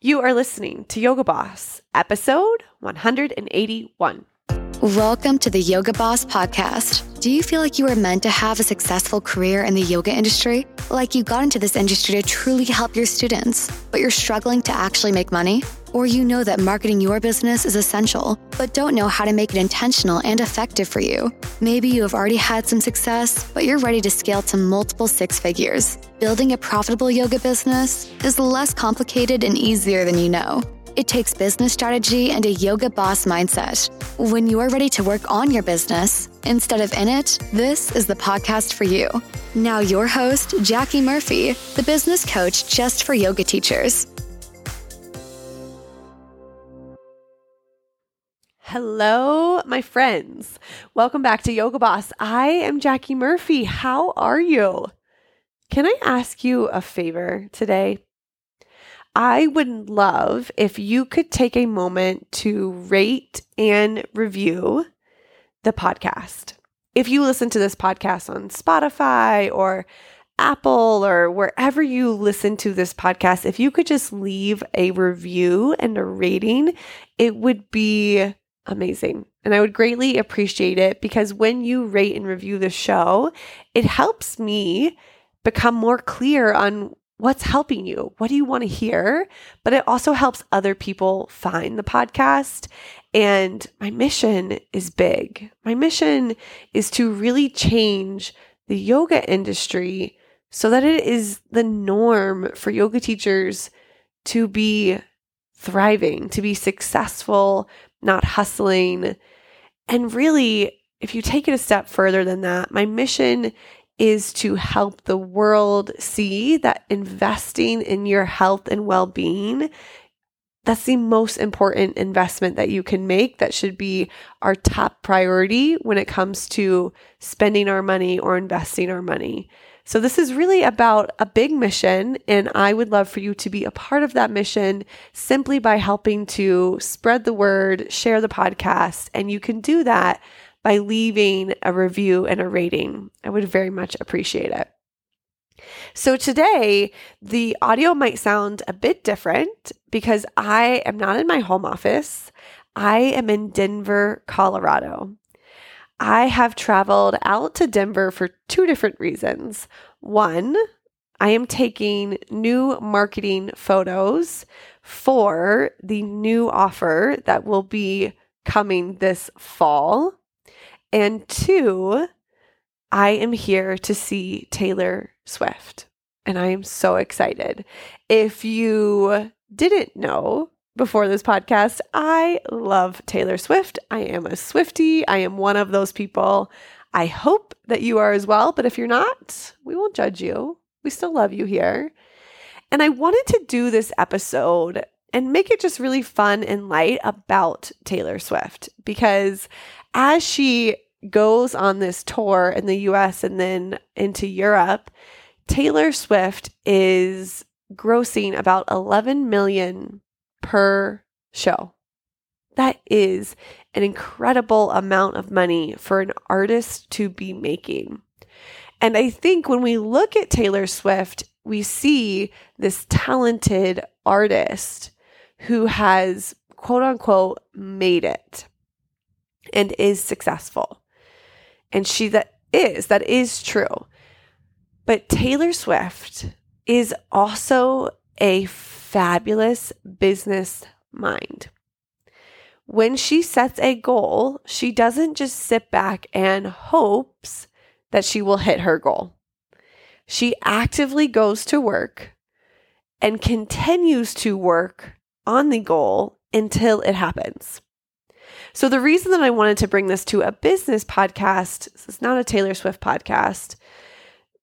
You are listening to Yoga Boss, episode 181. Welcome to the Yoga Boss podcast. Do you feel like you were meant to have a successful career in the yoga industry? Like you got into this industry to truly help your students, but you're struggling to actually make money? Or you know that marketing your business is essential, but don't know how to make it intentional and effective for you? Maybe you have already had some success, but you're ready to scale to multiple six figures. Building a profitable yoga business is less complicated and easier than you know. It takes business strategy and a yoga boss mindset. When you are ready to work on your business instead of in it, this is the podcast for you. Now, your host, Jackie Murphy, the business coach just for yoga teachers. Hello, my friends. Welcome back to Yoga Boss. I am Jackie Murphy. How are you? Can I ask you a favor today? I would love if you could take a moment to rate and review the podcast. If you listen to this podcast on Spotify or Apple or wherever you listen to this podcast, if you could just leave a review and a rating, it would be amazing. And I would greatly appreciate it because when you rate and review the show, it helps me become more clear on what's helping you? What do you want to hear? But it also helps other people find the podcast. And my mission is big. My mission is to really change the yoga industry so that it is the norm for yoga teachers to be thriving, to be successful, not hustling. And really, if you take it a step further than that, my mission is to help the world see that investing in your health and well being. That's the most important investment that you can make. That should be our top priority when it comes to spending our money or investing our money. So, this is really about a big mission, and I would love for you to be a part of that mission simply by helping to spread the word, share the podcast, and you can do that by leaving a review and a rating. I would very much appreciate it. So, today, the audio might sound a bit different because I am not in my home office. I am in Denver, Colorado. I have traveled out to Denver for two different reasons. One, I am taking new marketing photos for the new offer that will be coming this fall. And two, I am here to see Taylor Swift, and I am so excited. If you didn't know before this podcast, I love Taylor Swift. I am a Swiftie. I am one of those people. I hope that you are as well, but if you're not, we won't judge you. We still love you here. And I wanted to do this episode and make it just really fun and light about Taylor Swift because as she goes on this tour in the US and then into Europe, Taylor Swift is grossing about 11 million per show. That is an incredible amount of money for an artist to be making. And I think when we look at Taylor Swift, we see this talented artist who has quote unquote made it and is successful. And she that is, that is true. But Taylor Swift is also a fabulous business mind. When she sets a goal, she doesn't just sit back and hopes that she will hit her goal. She actively goes to work and continues to work on the goal until it happens. So, the reason that I wanted to bring this to a business podcast, this is not a Taylor Swift podcast.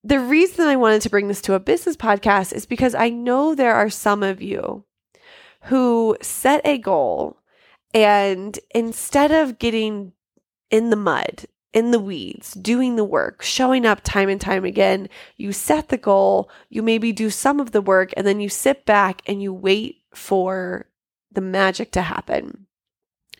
The reason I wanted to bring this to a business podcast is because I know there are some of you who set a goal and instead of getting in the mud, in the weeds, doing the work, showing up time and time again, you set the goal, you maybe do some of the work, and then you sit back and you wait for the magic to happen.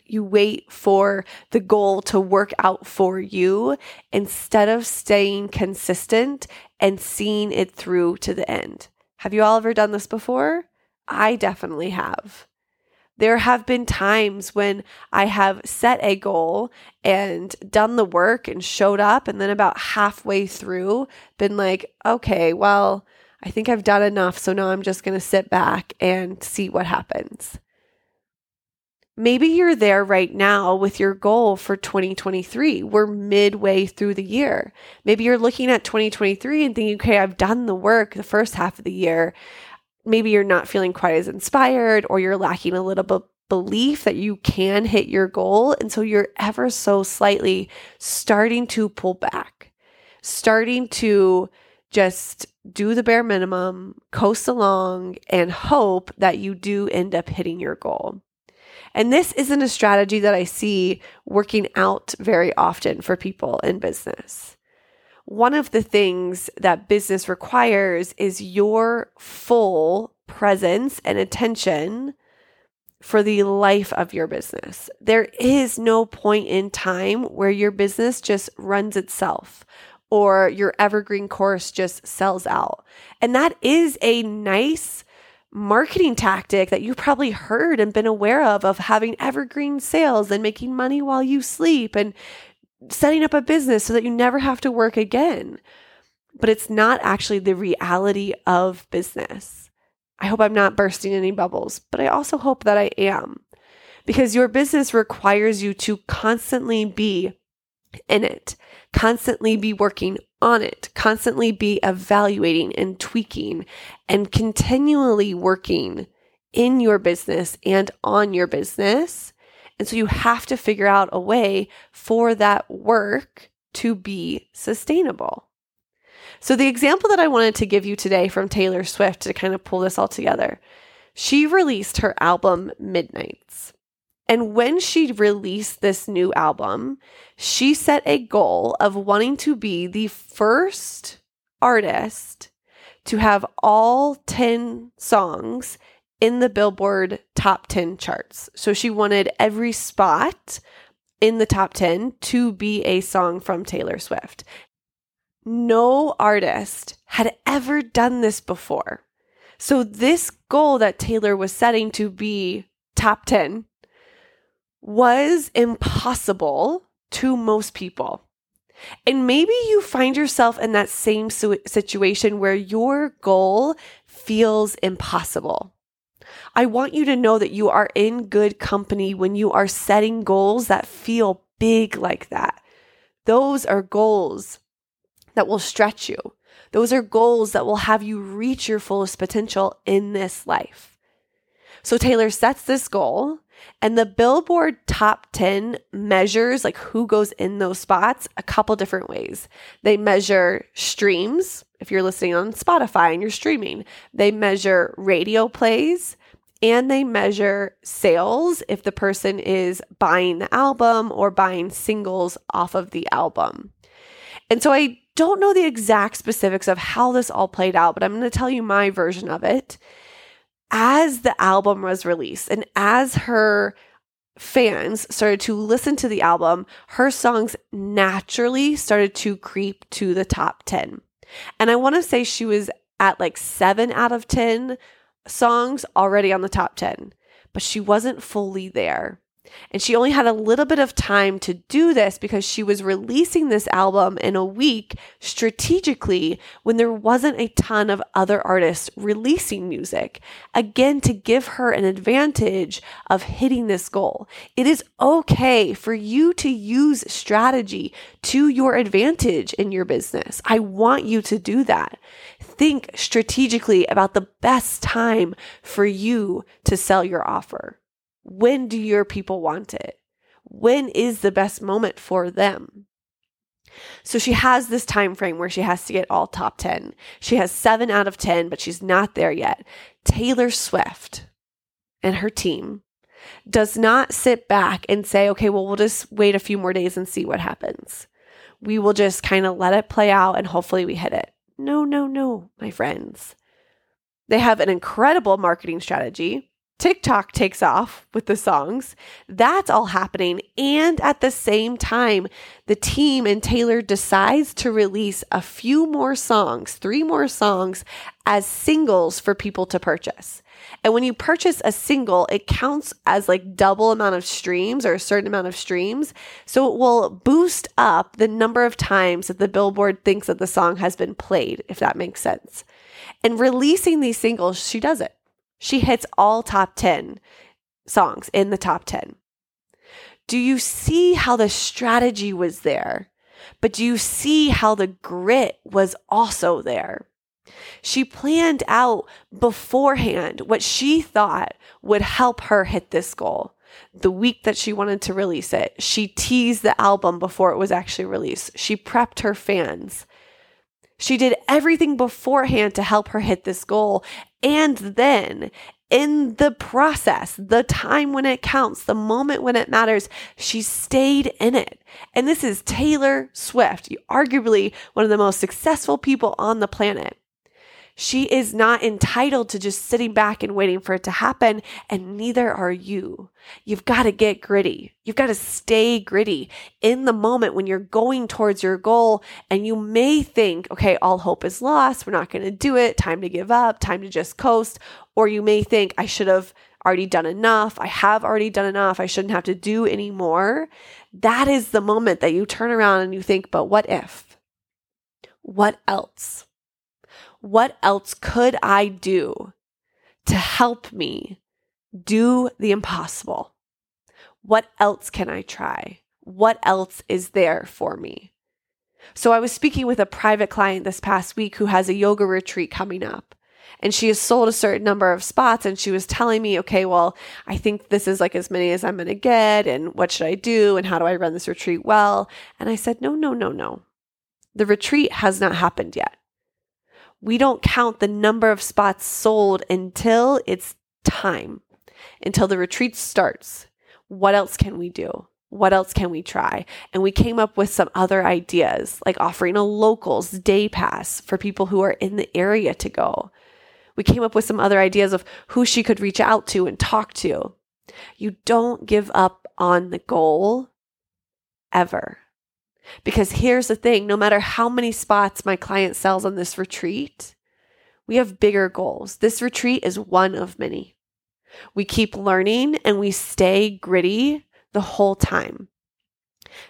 You wait for the goal to work out for you instead of staying consistent and seeing it through to the end. Have you all ever done this before? I definitely have. There have been times when I have set a goal and done the work and showed up, and then about halfway through, been like, okay, well, I think I've done enough. So now I'm just going to sit back and see what happens. Maybe you're there right now with your goal for 2023. We're midway through the year. Maybe you're looking at 2023 and thinking, okay, I've done the work the first half of the year maybe you're not feeling quite as inspired or you're lacking a little bit belief that you can hit your goal. And so you're ever so slightly starting to pull back, starting to just do the bare minimum, coast along, and hope that you do end up hitting your goal. And this isn't a strategy that I see working out very often for people in business one of the things that business requires is your full presence and attention for the life of your business. There is no point in time where your business just runs itself or your evergreen course just sells out. And that is a nice marketing tactic that you've probably heard and been aware of of having evergreen sales and making money while you sleep and setting up a business so that you never have to work again. But it's not actually the reality of business. I hope I'm not bursting any bubbles, but I also hope that I am. Because your business requires you to constantly be in it, constantly be working on it, constantly be evaluating and tweaking and continually working in your business and on your business and so you have to figure out a way for that work to be sustainable. So, the example that I wanted to give you today from Taylor Swift to kind of pull this all together, she released her album Midnights. And when she released this new album, she set a goal of wanting to be the first artist to have all 10 songs in the Billboard top 10 charts. So she wanted every spot in the top 10 to be a song from Taylor Swift. No artist had ever done this before. So, this goal that Taylor was setting to be top 10 was impossible to most people. And maybe you find yourself in that same situation where your goal feels impossible. I want you to know that you are in good company when you are setting goals that feel big like that. Those are goals that will stretch you. Those are goals that will have you reach your fullest potential in this life. So Taylor sets this goal and the Billboard top 10 measures like who goes in those spots a couple different ways. They measure streams if you're listening on Spotify and you're streaming. They measure radio plays and they measure sales if the person is buying the album or buying singles off of the album. And so I don't know the exact specifics of how this all played out, but I'm going to tell you my version of it. As the album was released and as her fans started to listen to the album, her songs naturally started to creep to the top 10. And I want to say she was at like seven out of 10 songs already on the top 10, but she wasn't fully there. And she only had a little bit of time to do this because she was releasing this album in a week strategically when there wasn't a ton of other artists releasing music. Again, to give her an advantage of hitting this goal. It is okay for you to use strategy to your advantage in your business. I want you to do that. Think strategically about the best time for you to sell your offer. When do your people want it? When is the best moment for them? So she has this time frame where she has to get all top 10. She has 7 out of 10, but she's not there yet. Taylor Swift and her team does not sit back and say, "Okay, well we'll just wait a few more days and see what happens." We will just kind of let it play out and hopefully we hit it. No, no, no, my friends. They have an incredible marketing strategy TikTok takes off with the songs. That's all happening. And at the same time, the team and Taylor decides to release a few more songs, three more songs as singles for people to purchase. And when you purchase a single, it counts as like double amount of streams or a certain amount of streams. So it will boost up the number of times that the billboard thinks that the song has been played, if that makes sense. And releasing these singles, she does it. She hits all top 10 songs in the top 10. Do you see how the strategy was there? But do you see how the grit was also there? She planned out beforehand what she thought would help her hit this goal. The week that she wanted to release it, she teased the album before it was actually released. She prepped her fans. She did everything beforehand to help her hit this goal. And then in the process, the time when it counts, the moment when it matters, she stayed in it. And this is Taylor Swift, arguably one of the most successful people on the planet. She is not entitled to just sitting back and waiting for it to happen, and neither are you. You've got to get gritty. You've got to stay gritty in the moment when you're going towards your goal. And you may think, okay, all hope is lost. We're not going to do it. Time to give up. Time to just coast. Or you may think, I should have already done enough. I have already done enough. I shouldn't have to do any more. That is the moment that you turn around and you think, but what if? What else? What else could I do to help me do the impossible? What else can I try? What else is there for me? So, I was speaking with a private client this past week who has a yoga retreat coming up. And she has sold a certain number of spots. And she was telling me, okay, well, I think this is like as many as I'm going to get. And what should I do? And how do I run this retreat well? And I said, no, no, no, no. The retreat has not happened yet we don't count the number of spots sold until it's time, until the retreat starts. What else can we do? What else can we try? And we came up with some other ideas, like offering a locals day pass for people who are in the area to go. We came up with some other ideas of who she could reach out to and talk to. You don't give up on the goal ever. Because here's the thing no matter how many spots my client sells on this retreat, we have bigger goals. This retreat is one of many. We keep learning and we stay gritty the whole time.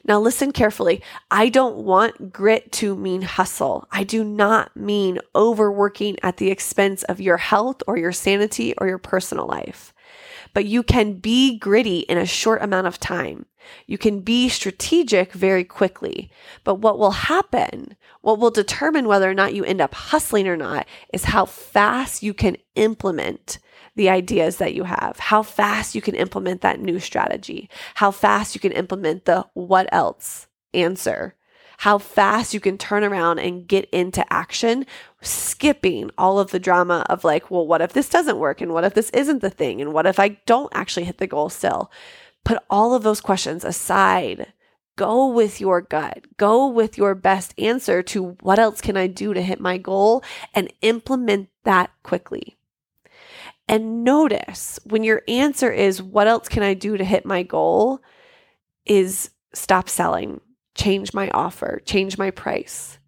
Now, listen carefully. I don't want grit to mean hustle. I do not mean overworking at the expense of your health or your sanity or your personal life but you can be gritty in a short amount of time. You can be strategic very quickly. But what will happen, what will determine whether or not you end up hustling or not, is how fast you can implement the ideas that you have, how fast you can implement that new strategy, how fast you can implement the what else answer how fast you can turn around and get into action, skipping all of the drama of like, well, what if this doesn't work? And what if this isn't the thing? And what if I don't actually hit the goal still? Put all of those questions aside. Go with your gut. Go with your best answer to what else can I do to hit my goal and implement that quickly. And notice when your answer is, What else can I do to hit my goal? is stop selling change my offer, change my price,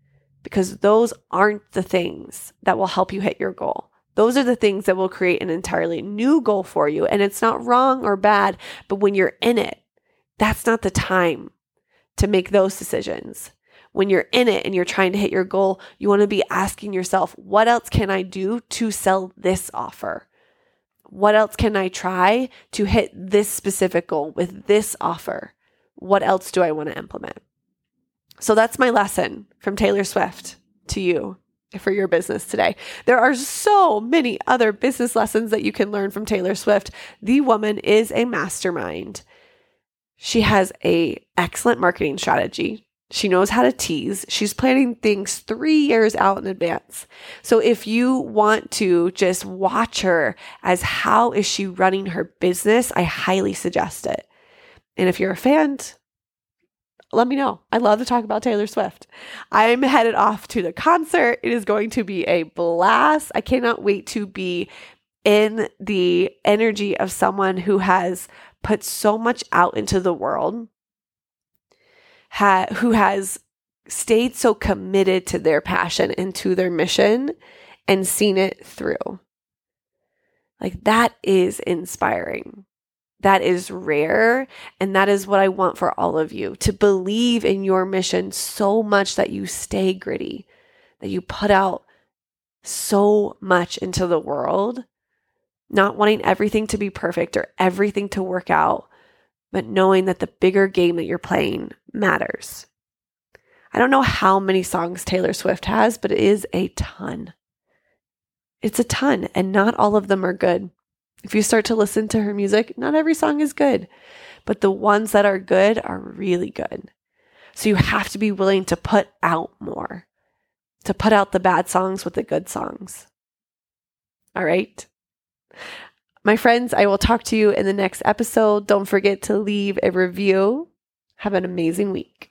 because those aren't the things that will help you hit your goal. Those are the things that will create an entirely new goal for you. And it's not wrong or bad, but when you're in it, that's not the time to make those decisions. When you're in it and you're trying to hit your goal, you want to be asking yourself, what else can I do to sell this offer? What else can I try to hit this specific goal with this offer? What else do I want to implement? So that's my lesson from Taylor Swift to you for your business today. There are so many other business lessons that you can learn from Taylor Swift. The woman is a mastermind. She has a excellent marketing strategy. She knows how to tease. She's planning things 3 years out in advance. So if you want to just watch her as how is she running her business, I highly suggest it. And if you're a fan, let me know. I love to talk about Taylor Swift. I'm headed off to the concert. It is going to be a blast. I cannot wait to be in the energy of someone who has put so much out into the world, ha- who has stayed so committed to their passion and to their mission and seen it through. Like that is inspiring. That is rare. And that is what I want for all of you to believe in your mission so much that you stay gritty, that you put out so much into the world, not wanting everything to be perfect or everything to work out, but knowing that the bigger game that you're playing matters. I don't know how many songs Taylor Swift has, but it is a ton. It's a ton, and not all of them are good. If you start to listen to her music, not every song is good, but the ones that are good are really good. So you have to be willing to put out more, to put out the bad songs with the good songs. All right. My friends, I will talk to you in the next episode. Don't forget to leave a review. Have an amazing week.